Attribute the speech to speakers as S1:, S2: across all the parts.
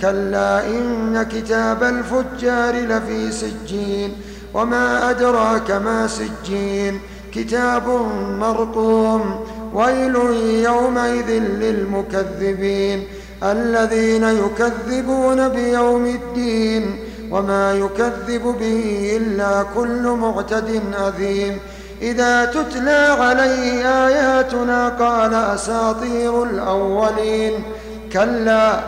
S1: كلا إن كتاب الفجار لفي سجين وما أدراك ما سجين كتاب مرقوم ويل يومئذ للمكذبين الذين يكذبون بيوم الدين وما يكذب به إلا كل معتد أثيم إذا تتلى عليه آياتنا قال أساطير الأولين كلا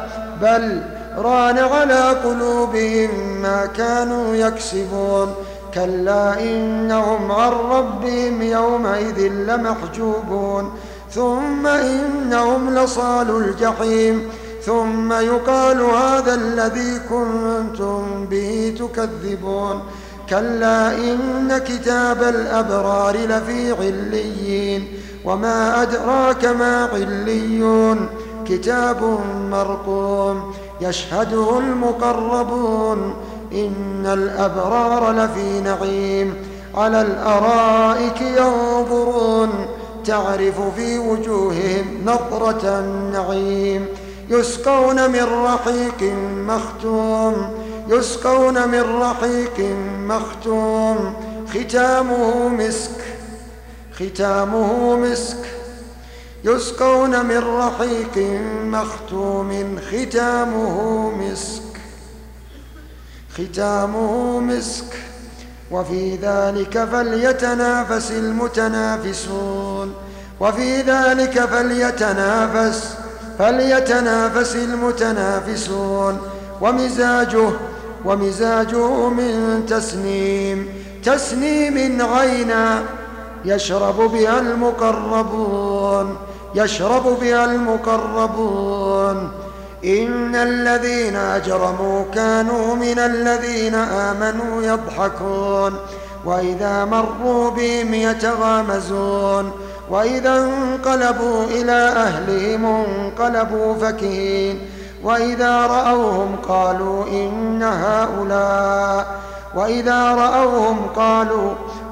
S1: بل ران على قلوبهم ما كانوا يكسبون. كلا إنهم عن ربهم يومئذ لمحجوبون. ثم إنهم لصالوا الجحيم. ثم يقال هذا الذي كنتم به تكذبون. كلا إن كتاب الأبرار لفي عليين. وما أدراك ما عليون. كتاب مرقوم. يشهده المقربون إن الأبرار لفي نعيم على الأرائك ينظرون تعرف في وجوههم نظرة النعيم يسقون من رحيق مختوم يسقون من رحيق مختوم ختامه مسك ختامه مسك يسقون من رحيق مختوم ختامه مسك. ختامه مسك. وفي ذلك فليتنافس المتنافسون. وفي ذلك فليتنافس فليتنافس المتنافسون. ومزاجه ومزاجه من تسنيم. تسنيم عينا. يشرب بها المقربون يشرب بها المقربون. إن الذين أجرموا كانوا من الذين آمنوا يضحكون. وإذا مروا بهم يتغامزون. وإذا انقلبوا إلى أهلهم انقلبوا فكهين وإذا رأوهم قالوا إن هؤلاء وإذا رأوهم قالوا